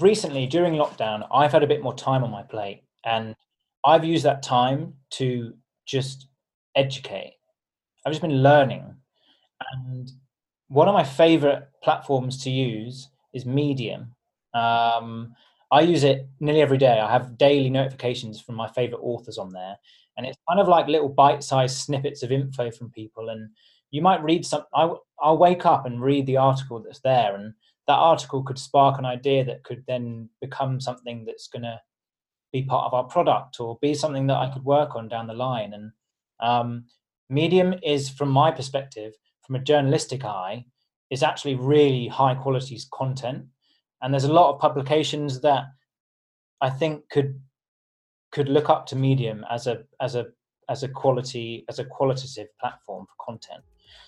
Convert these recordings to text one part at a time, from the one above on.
recently during lockdown, I've had a bit more time on my plate, and I've used that time to just educate. I've just been learning, and one of my favorite platforms to use is Medium. Um, I use it nearly every day. I have daily notifications from my favorite authors on there, and it's kind of like little bite-sized snippets of info from people. And you might read some. I, I'll wake up and read the article that's there, and that article could spark an idea that could then become something that's going to be part of our product or be something that I could work on down the line. And um, Medium is, from my perspective, from a journalistic eye, is actually really high quality content and there's a lot of publications that I think could could look up to Medium as a as a as a quality as a qualitative platform for content.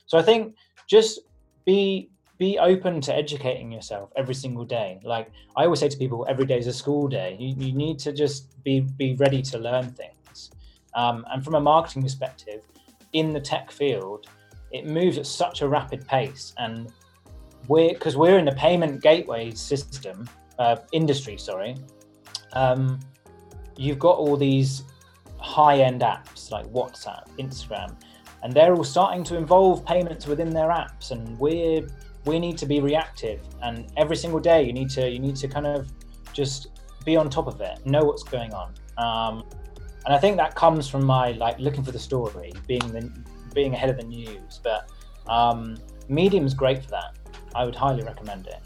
So I think just be be open to educating yourself every single day. Like I always say to people, every day is a school day. You, you need to just be be ready to learn things. Um, and from a marketing perspective, in the tech field, it moves at such a rapid pace, and we're because we're in the payment gateway system uh, industry. Sorry, um, you've got all these high-end apps like WhatsApp, Instagram, and they're all starting to involve payments within their apps, and we're we need to be reactive. And every single day, you need to you need to kind of just be on top of it, know what's going on. Um, and I think that comes from my like looking for the story, being the being ahead of the news. But um, Medium's great for that. I would highly recommend it.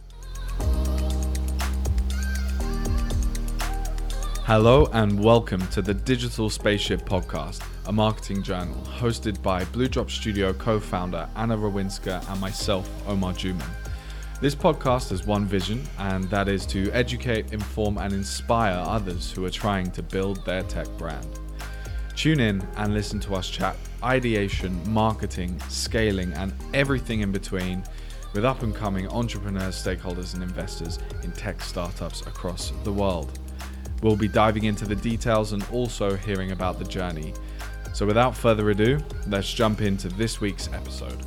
Hello and welcome to the Digital Spaceship Podcast, a marketing journal hosted by Blue Drop Studio co founder Anna Rawinska and myself, Omar Juman. This podcast has one vision, and that is to educate, inform, and inspire others who are trying to build their tech brand. Tune in and listen to us chat ideation, marketing, scaling, and everything in between with up and coming entrepreneurs, stakeholders, and investors in tech startups across the world. We'll be diving into the details and also hearing about the journey. So, without further ado, let's jump into this week's episode.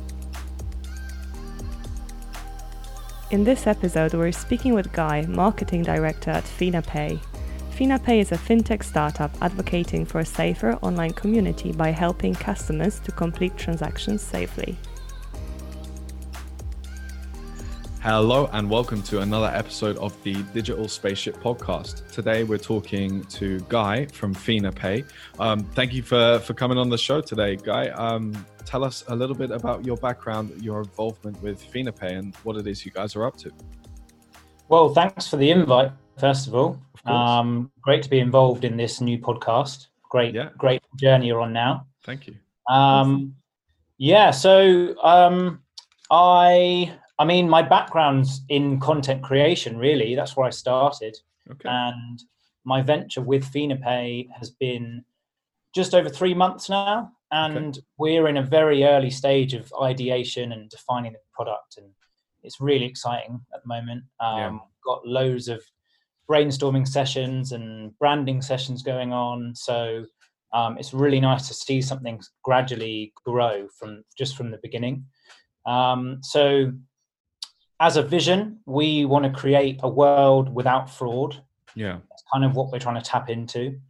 In this episode, we're speaking with Guy, Marketing Director at FenaPay. FenaPay is a fintech startup advocating for a safer online community by helping customers to complete transactions safely. Hello and welcome to another episode of the Digital Spaceship Podcast. Today we're talking to Guy from FenaPay. Um, thank you for for coming on the show today, Guy. Um, tell us a little bit about your background, your involvement with FenaPay, and what it is you guys are up to. Well, thanks for the invite. First of all, of um, great to be involved in this new podcast. Great, yeah. great journey you're on now. Thank you. Um, yeah, so um, I I mean, my background's in content creation, really. That's where I started. Okay. And my venture with FenaPay has been just over three months now. And okay. we're in a very early stage of ideation and defining the product. And it's really exciting at the moment. Um, yeah. Got loads of brainstorming sessions and branding sessions going on. So um, it's really nice to see something gradually grow from just from the beginning. Um, so as a vision, we want to create a world without fraud. Yeah, that's kind of what we're trying to tap into.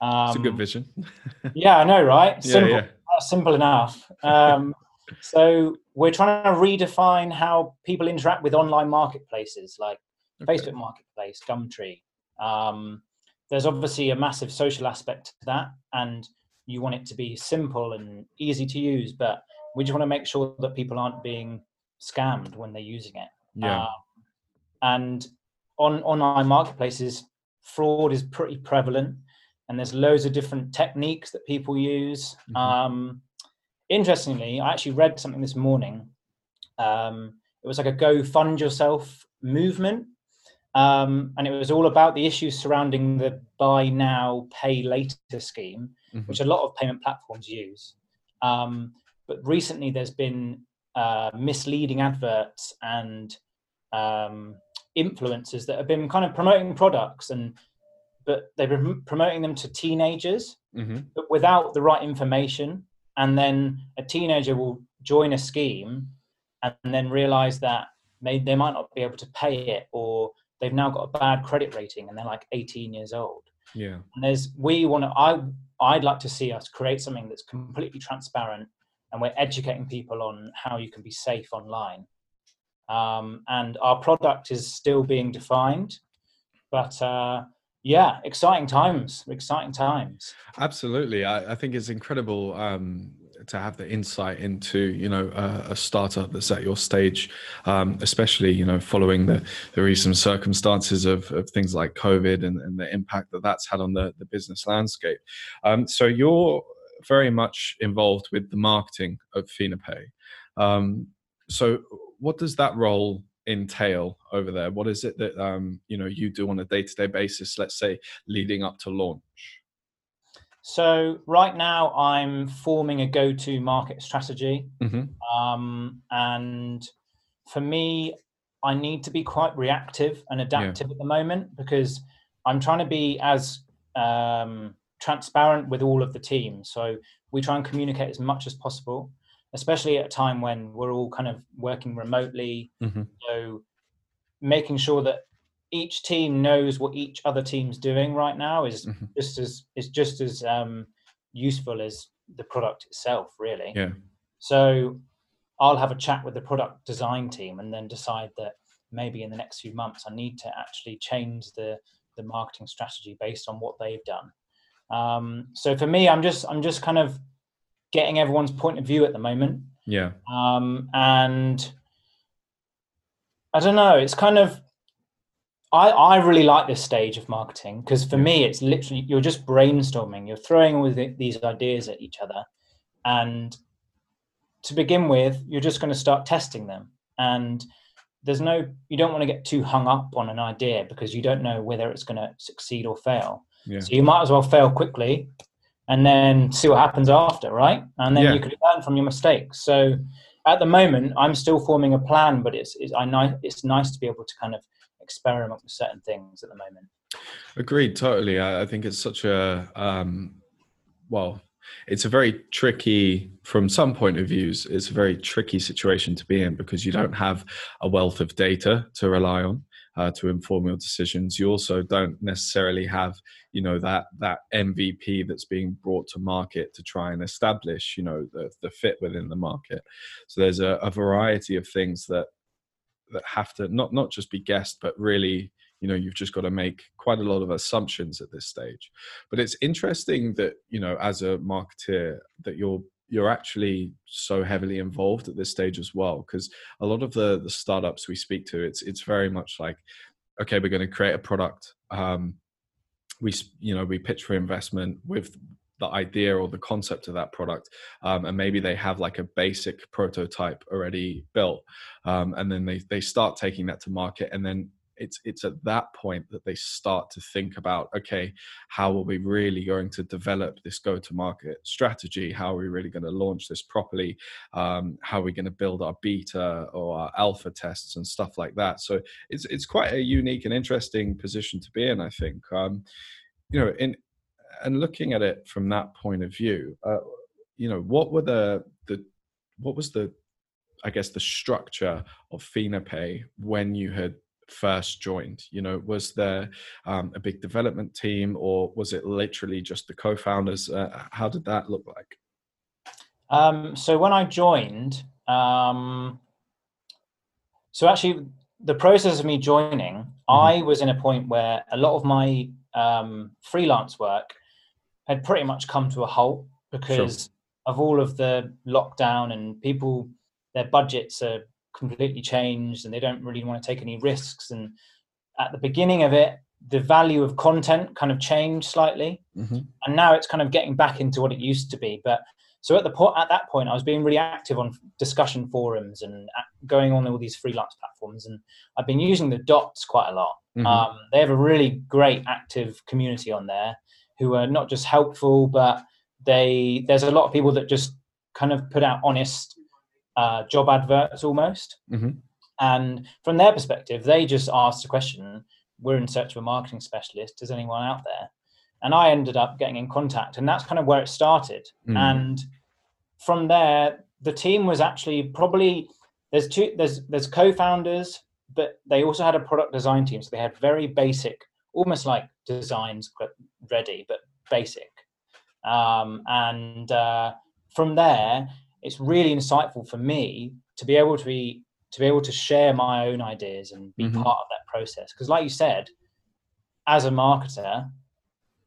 Um, it's a good um, vision. yeah, I know, right? Simple, yeah, yeah. simple enough. Um, so we're trying to redefine how people interact with online marketplaces like okay. Facebook Marketplace, Gumtree. Um, there's obviously a massive social aspect to that, and you want it to be simple and easy to use, but we just want to make sure that people aren't being scammed when they're using it. Yeah. Um, and on online marketplaces, fraud is pretty prevalent, and there's loads of different techniques that people use. Mm-hmm. Um, interestingly, I actually read something this morning. Um, it was like a go fund yourself movement. Um, and it was all about the issues surrounding the buy now, pay later scheme, mm-hmm. which a lot of payment platforms use. Um, but recently, there's been uh, misleading adverts and um, influencers that have been kind of promoting products and but they've been promoting them to teenagers mm-hmm. but without the right information and then a teenager will join a scheme and then realize that maybe they might not be able to pay it or they've now got a bad credit rating and they're like 18 years old. Yeah. And there's we want to I I'd like to see us create something that's completely transparent and we're educating people on how you can be safe online. Um, and our product is still being defined, but uh, yeah, exciting times, exciting times. Absolutely, I, I think it's incredible um, to have the insight into you know a, a startup that's at your stage, um, especially you know following the, the recent circumstances of, of things like COVID and, and the impact that that's had on the, the business landscape. Um, so you're very much involved with the marketing of FenaPay. Um, so what does that role entail over there? What is it that um, you know you do on a day-to-day basis? Let's say leading up to launch. So right now, I'm forming a go-to market strategy, mm-hmm. um, and for me, I need to be quite reactive and adaptive yeah. at the moment because I'm trying to be as um, transparent with all of the teams. So we try and communicate as much as possible especially at a time when we're all kind of working remotely. Mm-hmm. So making sure that each team knows what each other team's doing right now is mm-hmm. just as is just as um, useful as the product itself, really. Yeah. So I'll have a chat with the product design team and then decide that maybe in the next few months I need to actually change the the marketing strategy based on what they've done. Um, so for me, I'm just I'm just kind of getting everyone's point of view at the moment. Yeah. Um, and I don't know. It's kind of I I really like this stage of marketing because for yeah. me, it's literally you're just brainstorming. You're throwing all these ideas at each other, and to begin with, you're just going to start testing them. And there's no you don't want to get too hung up on an idea because you don't know whether it's going to succeed or fail. Yeah. So you might as well fail quickly and then see what happens after, right? And then yeah. you can learn from your mistakes. So at the moment, I'm still forming a plan, but it's it's I it's nice to be able to kind of experiment with certain things at the moment. Agreed, totally. I, I think it's such a um, well, it's a very tricky, from some point of views, it's a very tricky situation to be in because you don't have a wealth of data to rely on uh, to inform your decisions. You also don't necessarily have, you know, that that MVP that's being brought to market to try and establish, you know, the the fit within the market. So there's a, a variety of things that that have to not not just be guessed, but really you know you've just got to make quite a lot of assumptions at this stage but it's interesting that you know as a marketeer that you're you're actually so heavily involved at this stage as well because a lot of the the startups we speak to it's it's very much like okay we're going to create a product um, we you know we pitch for investment with the idea or the concept of that product um, and maybe they have like a basic prototype already built um, and then they, they start taking that to market and then it's it's at that point that they start to think about okay how are we really going to develop this go to market strategy? How are we really going to launch this properly? Um, how are we going to build our beta or our alpha tests and stuff like that? So it's it's quite a unique and interesting position to be in i think. Um, you know in and looking at it from that point of view uh, you know what were the the what was the I guess the structure of FenaPay when you had first joined? You know, was there um, a big development team, or was it literally just the co-founders? Uh, how did that look like? Um, so when I joined, um, so actually the process of me joining, mm-hmm. I was in a point where a lot of my um, freelance work had pretty much come to a halt because sure. of all of the lockdown and people, their budgets are completely changed and they don't really want to take any risks. And at the beginning of it, the value of content kind of changed slightly, mm-hmm. and now it's kind of getting back into what it used to be. But so at the point at that point, I was being really active on discussion forums and going on all these freelance platforms, and I've been using the dots quite a lot. Mm-hmm. Um, they have a really great active community on there who are not just helpful, but they there's a lot of people that just kind of put out honest uh, job adverts almost. Mm-hmm. And from their perspective, they just asked the question, we're in search of a marketing specialist. Is anyone out there? And I ended up getting in contact, and that's kind of where it started. Mm. And from there, the team was actually probably there's two there's there's co-founders but they also had a product design team, so they had very basic, almost like designs ready, but basic. Um, and uh, from there, it's really insightful for me to be able to be to be able to share my own ideas and be mm-hmm. part of that process. Because, like you said, as a marketer,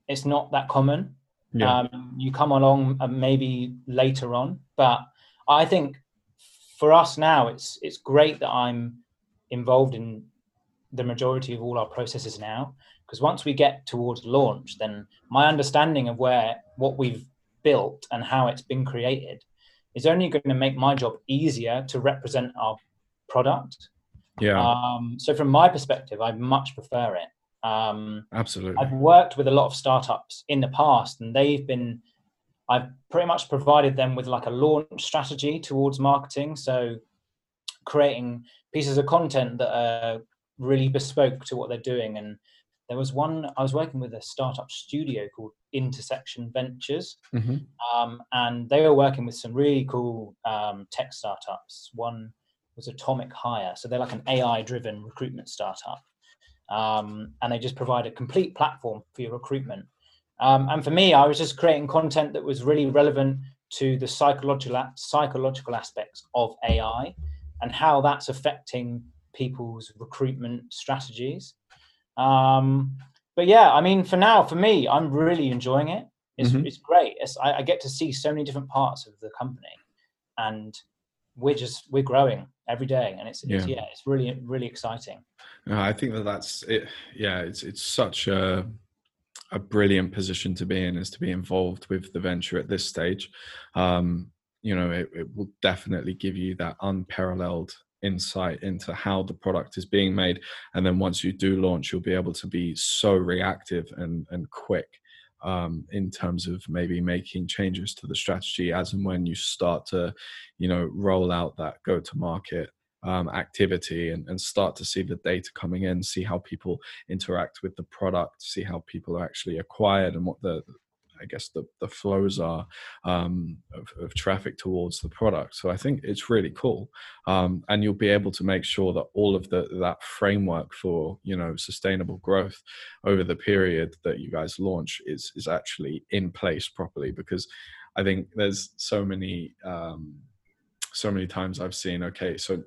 it's not that common. Yeah. Um, you come along uh, maybe later on, but I think for us now, it's it's great that I'm involved in the majority of all our processes now. Because once we get towards launch, then my understanding of where what we've built and how it's been created is only going to make my job easier to represent our product. Yeah. Um, so from my perspective, I much prefer it. Um, Absolutely. I've worked with a lot of startups in the past, and they've been. I've pretty much provided them with like a launch strategy towards marketing. So creating pieces of content that are really bespoke to what they're doing. And there was one I was working with a startup studio called Intersection Ventures, mm-hmm. um, and they were working with some really cool um, tech startups. One was Atomic Hire, so they're like an AI-driven recruitment startup um, and they just provide a complete platform for your recruitment. Um, and for me, I was just creating content that was really relevant to the psychological psychological aspects of AI and how that's affecting people's recruitment strategies. Um, but yeah, I mean, for now, for me, I'm really enjoying it. It's, mm-hmm. it's great. It's, I, I, get to see so many different parts of the company, and we're just we're growing every day, and it's, yeah. it's yeah, it's really really exciting. No, I think that that's it. Yeah, it's it's such a a brilliant position to be in is to be involved with the venture at this stage. Um, you know, it, it will definitely give you that unparalleled insight into how the product is being made and then once you do launch you'll be able to be so reactive and and quick um, in terms of maybe making changes to the strategy as and when you start to you know roll out that go to market um, activity and, and start to see the data coming in, see how people interact with the product, see how people are actually acquired and what the I guess the, the flows are um, of, of, traffic towards the product. So I think it's really cool, um, and you'll be able to make sure that all of the that framework for you know sustainable growth over the period that you guys launch is is actually in place properly. Because I think there's so many um, so many times I've seen. Okay, so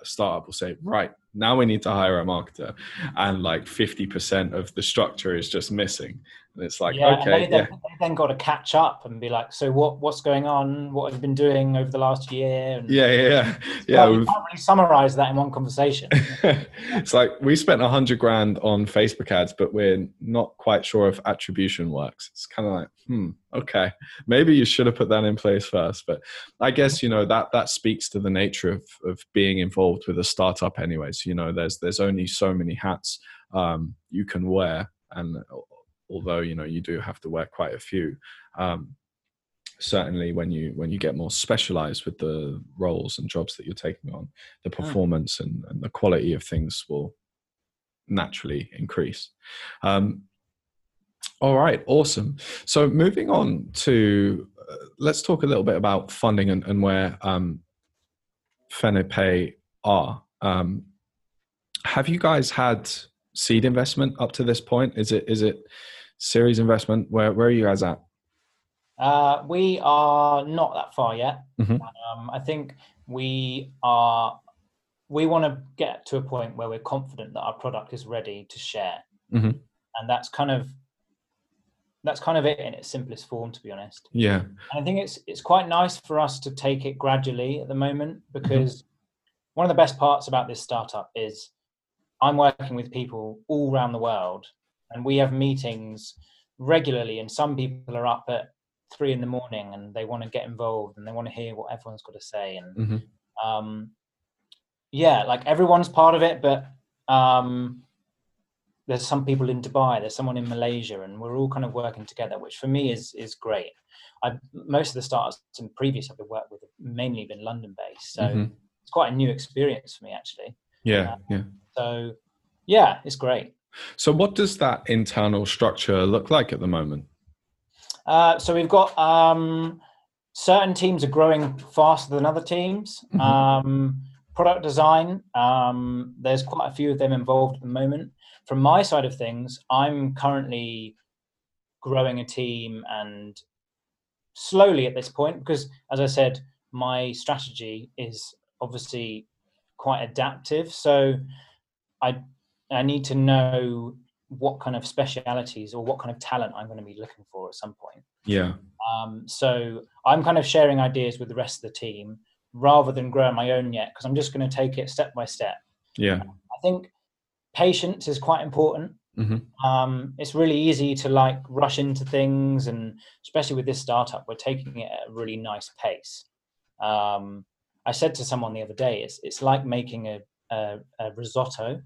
a startup will say, right, now we need to hire a marketer, and like 50% of the structure is just missing. And it's like, yeah, okay, they, yeah. Then, they then got to catch up and be like, so what, what's going on? What have you been doing over the last year? And yeah, yeah, yeah. yeah we can't really summarize that in one conversation. it's like we spent a hundred grand on Facebook ads, but we're not quite sure if attribution works. It's kind of like, hmm, okay, maybe you should have put that in place first. But I guess you know that that speaks to the nature of of being involved with a startup, anyways. You know, there's there's only so many hats um, you can wear, and although you know you do have to wear quite a few. Um, certainly when you when you get more specialized with the roles and jobs that you're taking on the hmm. performance and, and the quality of things will naturally increase. Um, all right awesome. So moving on to uh, let's talk a little bit about funding and, and where um, are. Um, have you guys had seed investment up to this point? Is it is it series investment? Where where are you guys at? Uh, we are not that far yet. Mm-hmm. Um, I think we are. We want to get to a point where we're confident that our product is ready to share, mm-hmm. and that's kind of that's kind of it in its simplest form, to be honest. Yeah, and I think it's it's quite nice for us to take it gradually at the moment mm-hmm. because mm-hmm. one of the best parts about this startup is I'm working with people all around the world and we have meetings regularly and some people are up at three in the morning and they want to get involved and they want to hear what everyone's got to say and mm-hmm. um, yeah like everyone's part of it but um, there's some people in dubai there's someone in malaysia and we're all kind of working together which for me is is great i most of the startups in previous i've worked with have mainly been london based so mm-hmm. it's quite a new experience for me actually yeah um, yeah so yeah it's great so, what does that internal structure look like at the moment? Uh, so, we've got um, certain teams are growing faster than other teams. Mm-hmm. Um, product design. Um, there's quite a few of them involved at the moment. From my side of things, I'm currently growing a team and slowly at this point because, as I said, my strategy is obviously quite adaptive. So I I need to know what kind of specialities or what kind of talent I'm going to be looking for at some point. Yeah. Um, so I'm kind of sharing ideas with the rest of the team rather than growing my own yet because I'm just going to take it step by step. Yeah. I think patience is quite important. Mm-hmm. Um, it's really easy to like rush into things, and especially with this startup, we're taking it at a really nice pace. Um, I said to someone the other day, it's it's like making a, a, a risotto.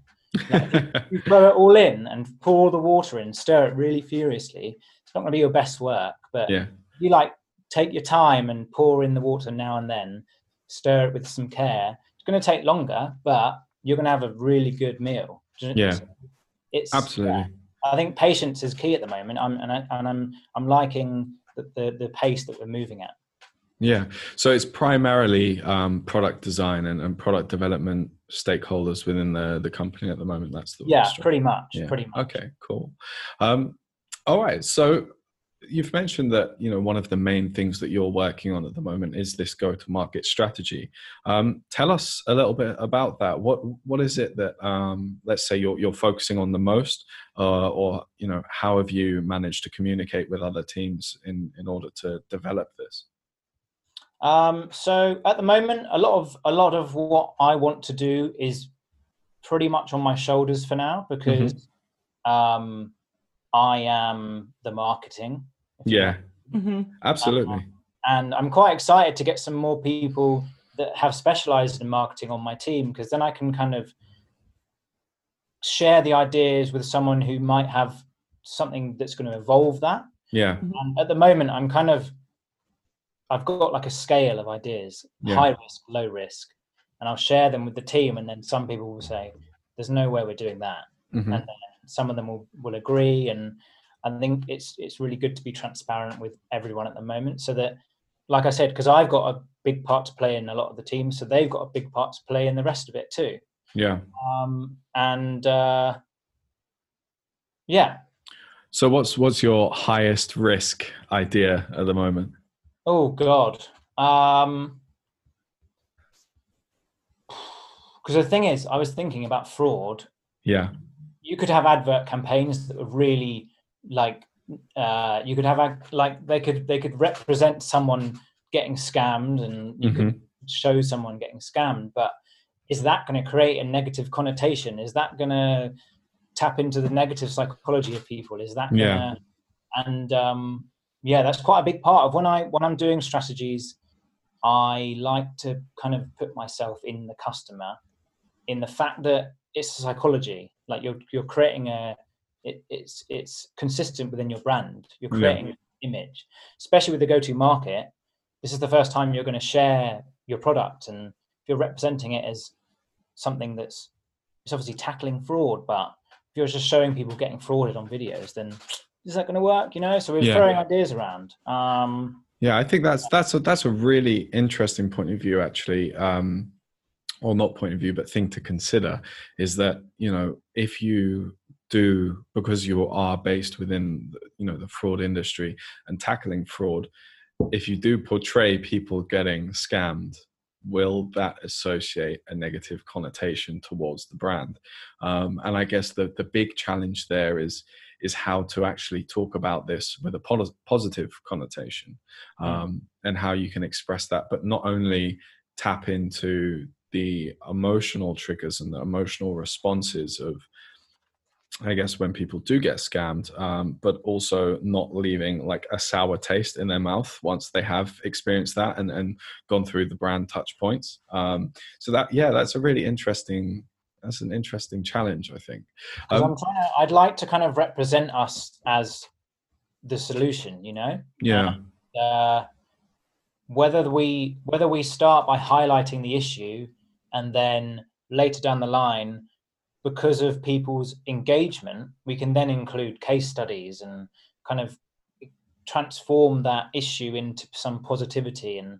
Like you throw it all in and pour the water in, stir it really furiously. It's not going to be your best work, but yeah. you like take your time and pour in the water now and then, stir it with some care. It's going to take longer, but you're going to have a really good meal. Yeah, it's absolutely. Yeah, I think patience is key at the moment. I'm and, I, and I'm I'm liking the, the the pace that we're moving at. Yeah. So it's primarily um, product design and, and, product development stakeholders within the, the company at the moment. That's the yeah, pretty much. Yeah. Pretty much. Okay, cool. Um, all right. So you've mentioned that you know one of the main things that you're working on at the moment is this go-to-market strategy. Um, tell us a little bit about that. What what is it that um, let's say you're you're focusing on the most, uh, or you know how have you managed to communicate with other teams in in order to develop this? Um, so at the moment, a lot of a lot of what I want to do is pretty much on my shoulders for now because mm-hmm. um, I am the marketing. Yeah, mm-hmm. absolutely. Um, and I'm quite excited to get some more people that have specialized in marketing on my team because then I can kind of share the ideas with someone who might have something that's going to evolve that. Yeah. And at the moment, I'm kind of I've got like a scale of ideas, yeah. high risk, low risk, and I'll share them with the team. And then some people will say, "There's no way we're doing that," mm-hmm. and some of them will, will agree. And I think it's it's really good to be transparent with everyone at the moment, so that, like I said, because I've got a big part to play in a lot of the teams, so they've got a big part to play in the rest of it too. Yeah. Um, and uh, yeah. So what's what's your highest risk idea at the moment? Oh God. Um, because the thing is, I was thinking about fraud. Yeah. You could have advert campaigns that were really like uh, you could have like they could they could represent someone getting scammed and you mm-hmm. could show someone getting scammed but is that going to create a negative connotation is that going to tap into the negative psychology of people is that gonna, yeah and um yeah, that's quite a big part of when I when I'm doing strategies. I like to kind of put myself in the customer, in the fact that it's psychology. Like you're you're creating a it, it's it's consistent within your brand. You're creating yeah. an image, especially with the go-to market. This is the first time you're going to share your product, and if you're representing it as something that's it's obviously tackling fraud, but if you're just showing people getting frauded on videos, then is that going to work? You know, so we're yeah. throwing ideas around. Um, yeah, I think that's that's a that's a really interesting point of view, actually, um, or not point of view, but thing to consider is that you know if you do because you are based within you know the fraud industry and tackling fraud, if you do portray people getting scammed will that associate a negative connotation towards the brand um, and i guess the, the big challenge there is is how to actually talk about this with a positive connotation mm. um, and how you can express that, but not only tap into the emotional triggers and the emotional responses of I guess when people do get scammed, um, but also not leaving like a sour taste in their mouth once they have experienced that and, and gone through the brand touch points. Um, so that yeah, that's a really interesting that's an interesting challenge, I think. Um, I'm trying to, I'd like to kind of represent us as the solution, you know. Yeah. And, uh, whether we whether we start by highlighting the issue and then later down the line because of people's engagement we can then include case studies and kind of transform that issue into some positivity and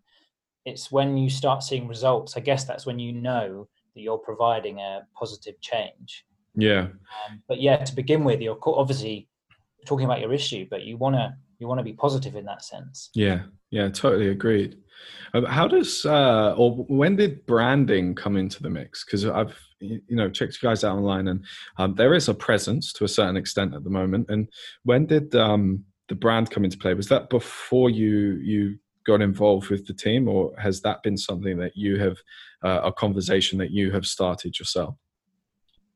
it's when you start seeing results i guess that's when you know you're providing a positive change. Yeah. Um, but yeah, to begin with, you're obviously talking about your issue, but you want to you want to be positive in that sense. Yeah, yeah, totally agreed. Um, how does uh, or when did branding come into the mix? Because I've you know checked you guys out online, and um, there is a presence to a certain extent at the moment. And when did um, the brand come into play? Was that before you you got involved with the team, or has that been something that you have uh, a conversation that you have started yourself?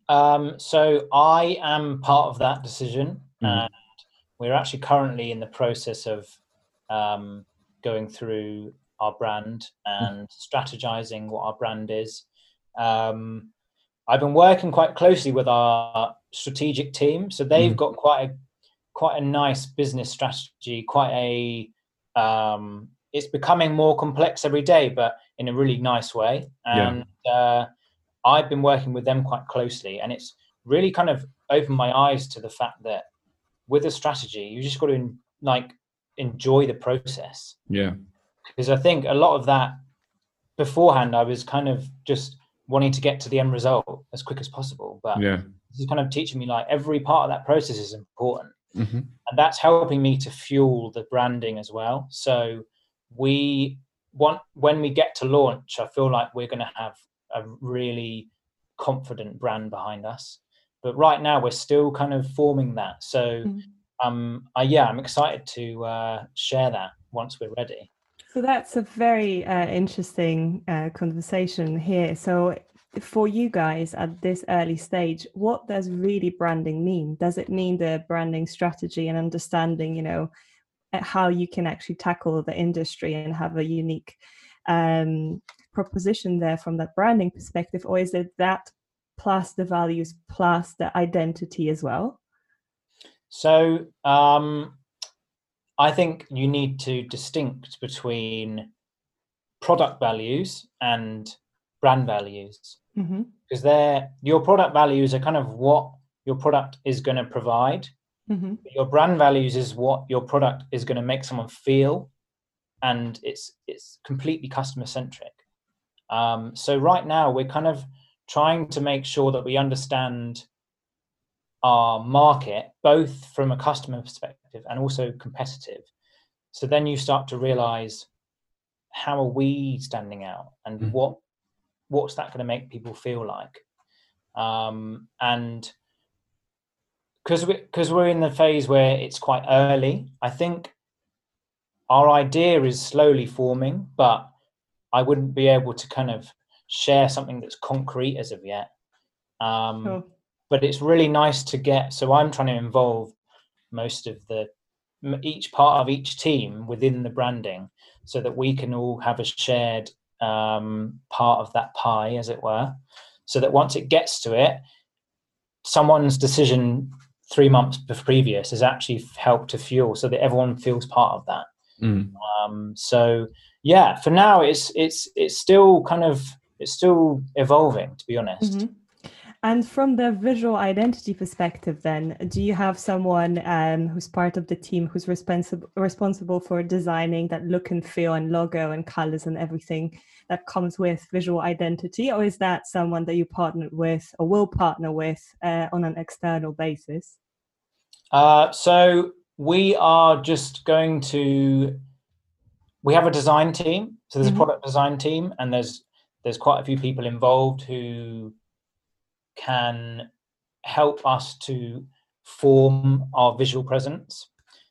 Um, so I am part of that decision, mm-hmm. and we're actually currently in the process of um, going through our brand and strategizing what our brand is. Um, I've been working quite closely with our strategic team, so they've mm. got quite a quite a nice business strategy. Quite a um, it's becoming more complex every day, but in a really nice way. And yeah. uh, I've been working with them quite closely, and it's really kind of opened my eyes to the fact that with a strategy, you just got to like enjoy the process. Yeah because I think a lot of that beforehand, I was kind of just wanting to get to the end result as quick as possible. But yeah, this is kind of teaching me like every part of that process is important, mm-hmm. and that's helping me to fuel the branding as well. So we want when we get to launch, I feel like we're going to have a really confident brand behind us. But right now, we're still kind of forming that. So. Mm-hmm. Um, uh, yeah, I'm excited to uh, share that once we're ready. So that's a very uh, interesting uh, conversation here. So, for you guys at this early stage, what does really branding mean? Does it mean the branding strategy and understanding, you know, uh, how you can actually tackle the industry and have a unique um, proposition there from that branding perspective, or is it that plus the values plus the identity as well? So, um, I think you need to distinct between product values and brand values mm-hmm. because they're your product values are kind of what your product is going to provide. Mm-hmm. Your brand values is what your product is going to make someone feel, and it's it's completely customer centric. Um, so right now we're kind of trying to make sure that we understand our market both from a customer perspective and also competitive so then you start to realize how are we standing out and mm-hmm. what what's that going to make people feel like um, and because we because we're in the phase where it's quite early i think our idea is slowly forming but i wouldn't be able to kind of share something that's concrete as of yet um, sure but it's really nice to get. So I'm trying to involve most of the each part of each team within the branding, so that we can all have a shared um, part of that pie, as it were. So that once it gets to it, someone's decision three months previous has actually helped to fuel, so that everyone feels part of that. Mm. Um, so yeah, for now it's it's it's still kind of it's still evolving, to be honest. Mm-hmm. And from the visual identity perspective, then, do you have someone um, who's part of the team who's responsible responsible for designing that look and feel and logo and colors and everything that comes with visual identity, or is that someone that you partnered with or will partner with uh, on an external basis? Uh, so we are just going to. We have a design team, so there's mm-hmm. a product design team, and there's there's quite a few people involved who can help us to form our visual presence.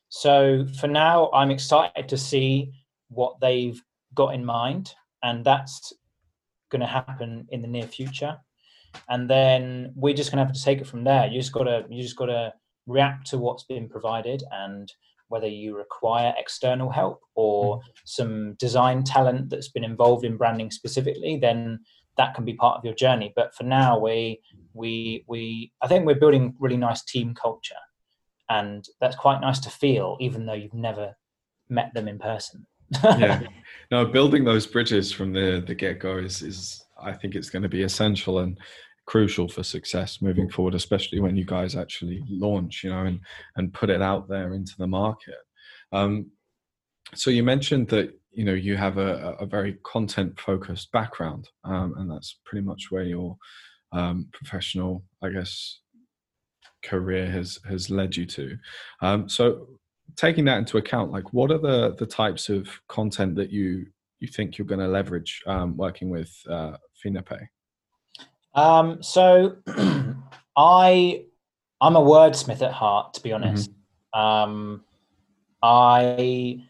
So for now, I'm excited to see what they've got in mind, and that's going to happen in the near future. And then we're just going to have to take it from there. You just got to you just got to react to what's been provided, and whether you require external help or mm-hmm. some design talent that's been involved in branding specifically, then that can be part of your journey. But for now, we we we I think we're building really nice team culture, and that's quite nice to feel, even though you've never met them in person. Yeah, no, building those bridges from the the get go is is I think it's going to be essential and crucial for success moving forward, especially when you guys actually launch, you know, and and put it out there into the market. Um, so you mentioned that you know you have a, a very content focused background, um, and that's pretty much where your um, professional, I guess, career has has led you to. Um, so, taking that into account, like, what are the the types of content that you you think you're going to leverage um, working with uh, FenaPay? Um, so, I I'm a wordsmith at heart, to be honest. Mm-hmm. Um, I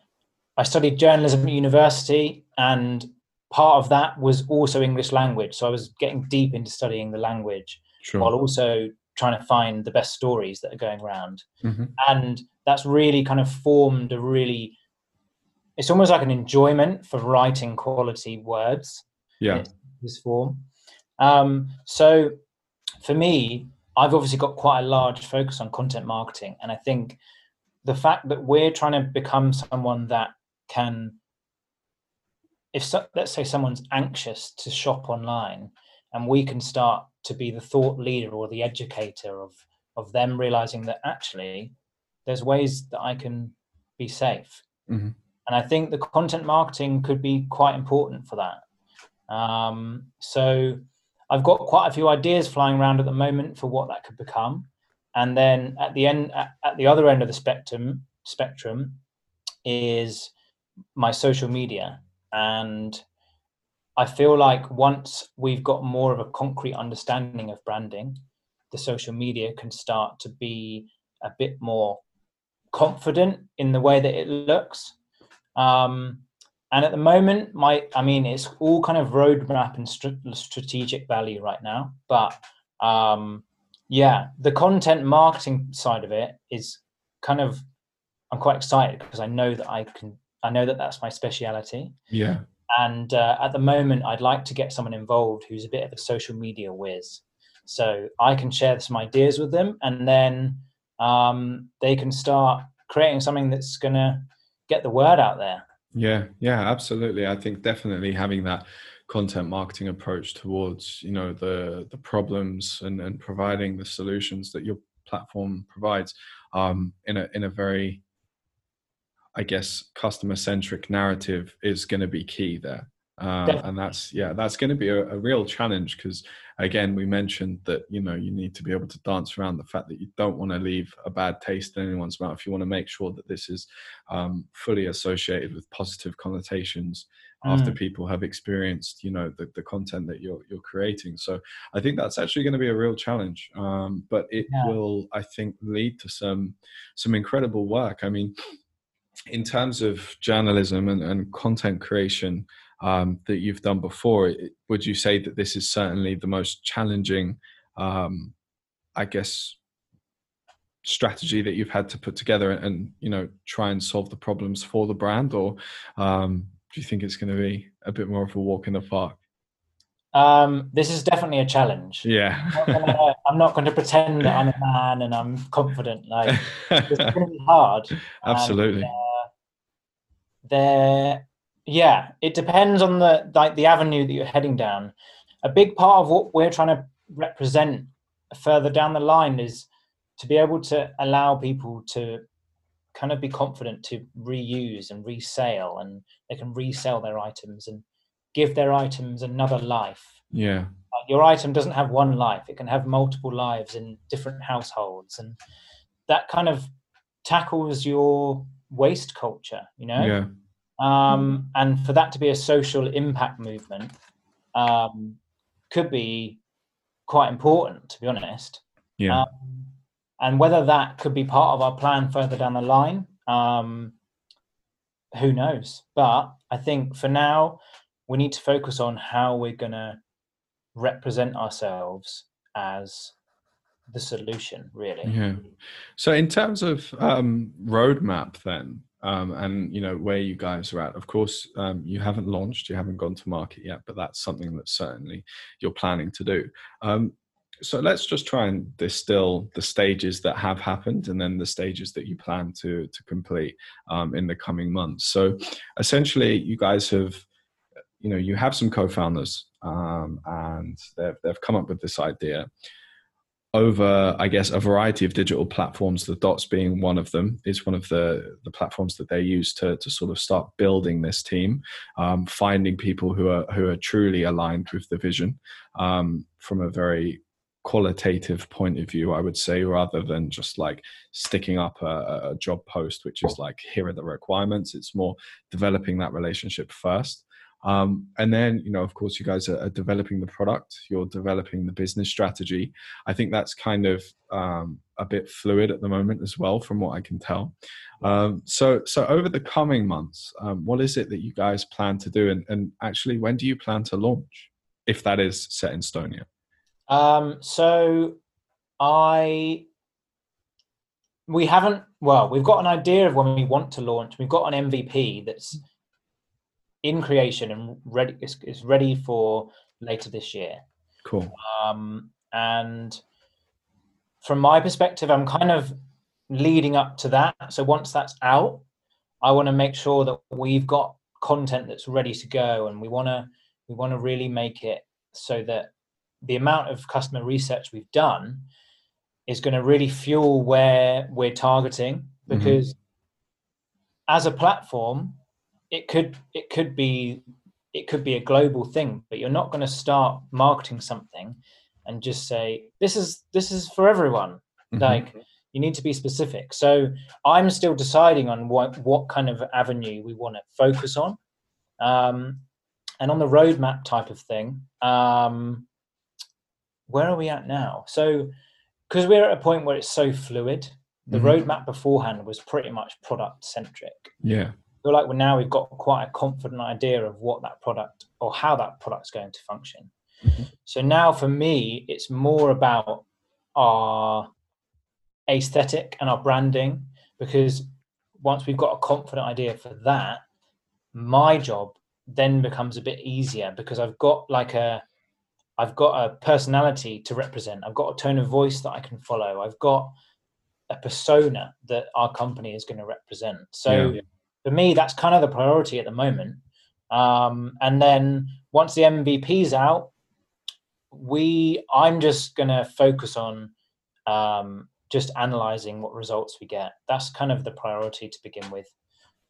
I studied journalism at university, and part of that was also English language. So I was getting deep into studying the language sure. while also trying to find the best stories that are going around. Mm-hmm. And that's really kind of formed a really it's almost like an enjoyment for writing quality words. Yeah. This form. Um, so for me, I've obviously got quite a large focus on content marketing, and I think the fact that we're trying to become someone that can, if so, let's say someone's anxious to shop online, and we can start to be the thought leader or the educator of of them realizing that actually there's ways that I can be safe. Mm-hmm. And I think the content marketing could be quite important for that. Um, so I've got quite a few ideas flying around at the moment for what that could become. And then at the end, at, at the other end of the spectrum, spectrum is my social media. And I feel like once we've got more of a concrete understanding of branding, the social media can start to be a bit more confident in the way that it looks. Um, and at the moment my i mean it's all kind of roadmap and st- strategic value right now but um yeah the content marketing side of it is kind of i'm quite excited because i know that i can i know that that's my speciality. Yeah. And uh, at the moment i'd like to get someone involved who's a bit of a social media whiz. So i can share some ideas with them and then um, they can start creating something that's going to get the word out there yeah, yeah, absolutely. I think definitely having that content marketing approach towards you know the the problems and and providing the solutions that your platform provides um, in a in a very I guess customer centric narrative is going to be key there. Uh, and that's yeah that's going to be a, a real challenge because again we mentioned that you know you need to be able to dance around the fact that you don't want to leave a bad taste in anyone's mouth you want to make sure that this is um, fully associated with positive connotations mm. after people have experienced you know the, the content that you're you're creating so i think that's actually going to be a real challenge um, but it yeah. will i think lead to some some incredible work i mean in terms of journalism and, and content creation um, that you've done before. Would you say that this is certainly the most challenging, um, I guess, strategy that you've had to put together and, and, you know try and solve the problems for the brand, or um, do you think it's going to be a bit more of a walk in the park? Um, this is definitely a challenge. Yeah, I'm not going to pretend that I'm a man and I'm confident. Like it's going to be hard. Absolutely. And, uh, there yeah, it depends on the like the avenue that you're heading down. A big part of what we're trying to represent further down the line is to be able to allow people to kind of be confident to reuse and resale and they can resell their items and give their items another life. Yeah. Your item doesn't have one life, it can have multiple lives in different households and that kind of tackles your waste culture, you know? Yeah um, and for that to be a social impact movement um, could be quite important, to be honest. Yeah. Um, and whether that could be part of our plan further down the line, um, who knows? But I think for now, we need to focus on how we're going to represent ourselves as the solution, really. Yeah. So, in terms of um, roadmap, then, um, and you know where you guys are at. Of course, um, you haven't launched, you haven't gone to market yet, but that's something that certainly you're planning to do. Um, so let's just try and distill the stages that have happened and then the stages that you plan to to complete um, in the coming months. So essentially, you guys have, you know, you have some co-founders um, and they've they've come up with this idea over, I guess, a variety of digital platforms. The Dots being one of them is one of the the platforms that they use to to sort of start building this team, um, finding people who are who are truly aligned with the vision um, from a very qualitative point of view, I would say, rather than just like sticking up a, a job post, which is like here are the requirements. It's more developing that relationship first. Um, and then, you know, of course, you guys are, are, developing the product, you're developing the business strategy. I think that's kind of um, a bit fluid at the moment as well, from what I can tell. Um, so, so over the coming months, um, what is it that you guys plan to do? And, and, actually, when do you plan to launch, if that is set in stone yet? Um, so, I we haven't well we've got an idea of when we want to launch we've got an mvp that's in creation and ready is, is ready for later this year. Cool. Um, and from my perspective, I'm kind of leading up to that. So once that's out, I want to make sure that we've got content that's ready to go, and we want to we want to really make it so that the amount of customer research we've done is going to really fuel where we're targeting mm-hmm. because mm-hmm. as a platform it could it could be it could be a global thing but you're not going to start marketing something and just say this is this is for everyone. Mm-hmm. like you need to be specific. So i'm still deciding on what what kind of avenue we want to focus on. Um, and on the roadmap type of thing um, where are we at now? So because we're at a point where it's so fluid the mm-hmm. roadmap beforehand was pretty much product centric yeah feel like now we've got quite a confident idea of what that product or how that product's going to function. Mm-hmm. So now for me, it's more about our aesthetic and our branding because once we've got a confident idea for that, my job then becomes a bit easier because I've got like a I've got a personality to represent. I've got a tone of voice that I can follow. I've got a persona that our company is going to represent. So yeah for me, that's kind of the priority at the moment. Um, and then once the MVP's out, we I'm just gonna focus on um, just analyzing what results we get. That's kind of the priority to begin with,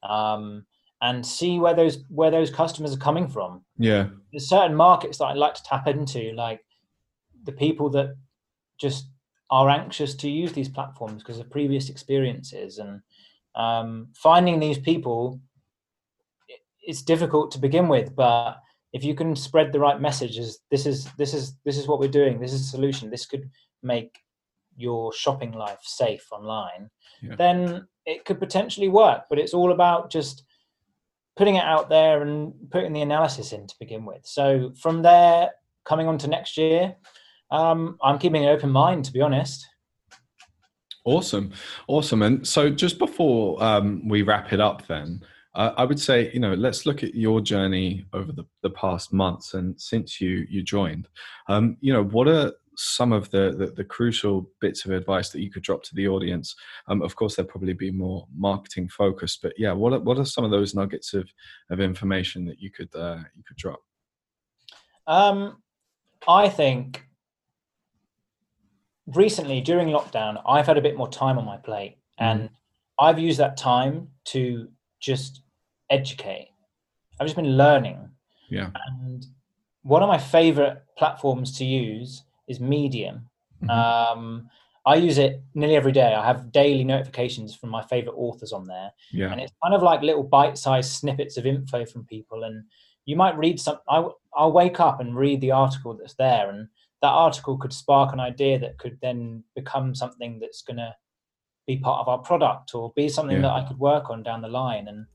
um, and see where those where those customers are coming from. Yeah, there's certain markets that I'd like to tap into, like the people that just are anxious to use these platforms because of previous experiences and um, finding these people it's difficult to begin with but if you can spread the right messages this is this is this is what we're doing. This is a solution. This could make your shopping life safe online. Yeah. then it could potentially work but it's all about just putting it out there and putting the analysis in to begin with. So from there coming on to next year um, i'm keeping an open mind to be honest Awesome, awesome. And so, just before um, we wrap it up, then uh, I would say, you know, let's look at your journey over the, the past months and since you you joined. Um, you know, what are some of the, the, the crucial bits of advice that you could drop to the audience? Um, of course, there'll probably be more marketing focused, but yeah, what are, what are some of those nuggets of of information that you could uh, you could drop? Um, I think recently during lockdown, I've had a bit more time on my plate, mm. and I've used that time to just educate. I've just been learning. Yeah. And one of my favorite platforms to use is Medium. Mm-hmm. Um, I use it nearly every day. I have daily notifications from my favorite authors on there. Yeah. And it's kind of like little bite-sized snippets of info from people. And you might read some. I, I'll wake up and read the article that's there, and that article could spark an idea that could then become something that's going to be part of our product or be something yeah. that I could work on down the line. And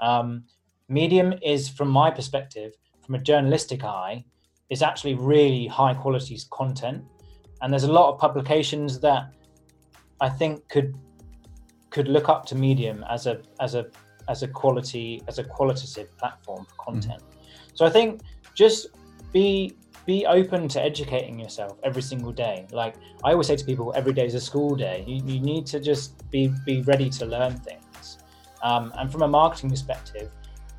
um, Medium is, from my perspective, from a journalistic eye, is actually really high quality content. And there's a lot of publications that I think could could look up to Medium as a as a as a quality as a qualitative platform for mm-hmm. content. Mm-hmm. So I think just be be open to educating yourself every single day. Like I always say to people, every day is a school day. You, you need to just be be ready to learn things. Um, and from a marketing perspective,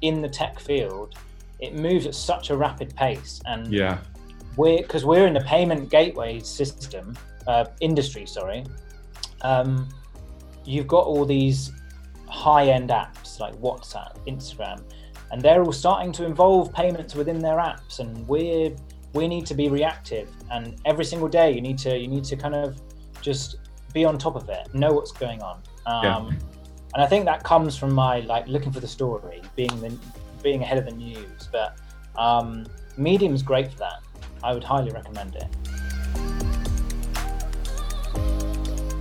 in the tech field, it moves at such a rapid pace. And yeah, we're because we're in the payment gateway system. uh, industry, sorry, um, you've got all these high-end apps like WhatsApp, Instagram, and they're all starting to involve payments within their apps, and we're we need to be reactive, and every single day you need to you need to kind of just be on top of it, know what's going on. Um, yeah. And I think that comes from my like looking for the story, being the being ahead of the news. But um, Medium's great for that. I would highly recommend it.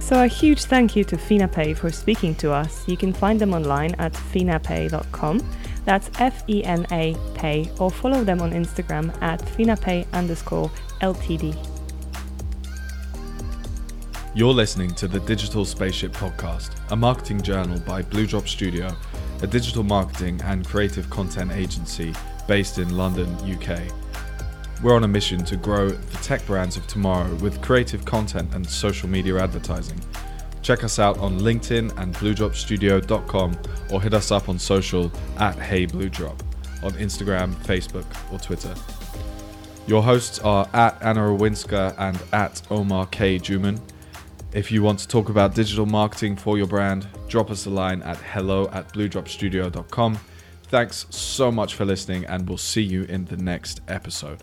So a huge thank you to FenaPay for speaking to us. You can find them online at fenapay.com. That's F-E-N-A pay or follow them on Instagram at fenapay underscore LTD. You're listening to the Digital Spaceship Podcast, a marketing journal by Blue Drop Studio, a digital marketing and creative content agency based in London, UK. We're on a mission to grow the tech brands of tomorrow with creative content and social media advertising. Check us out on LinkedIn and bluedropstudio.com or hit us up on social at HeyBlueDrop on Instagram, Facebook, or Twitter. Your hosts are at Anna Rawinska and at Omar K. Juman. If you want to talk about digital marketing for your brand, drop us a line at hello at bluedropstudio.com. Thanks so much for listening, and we'll see you in the next episode.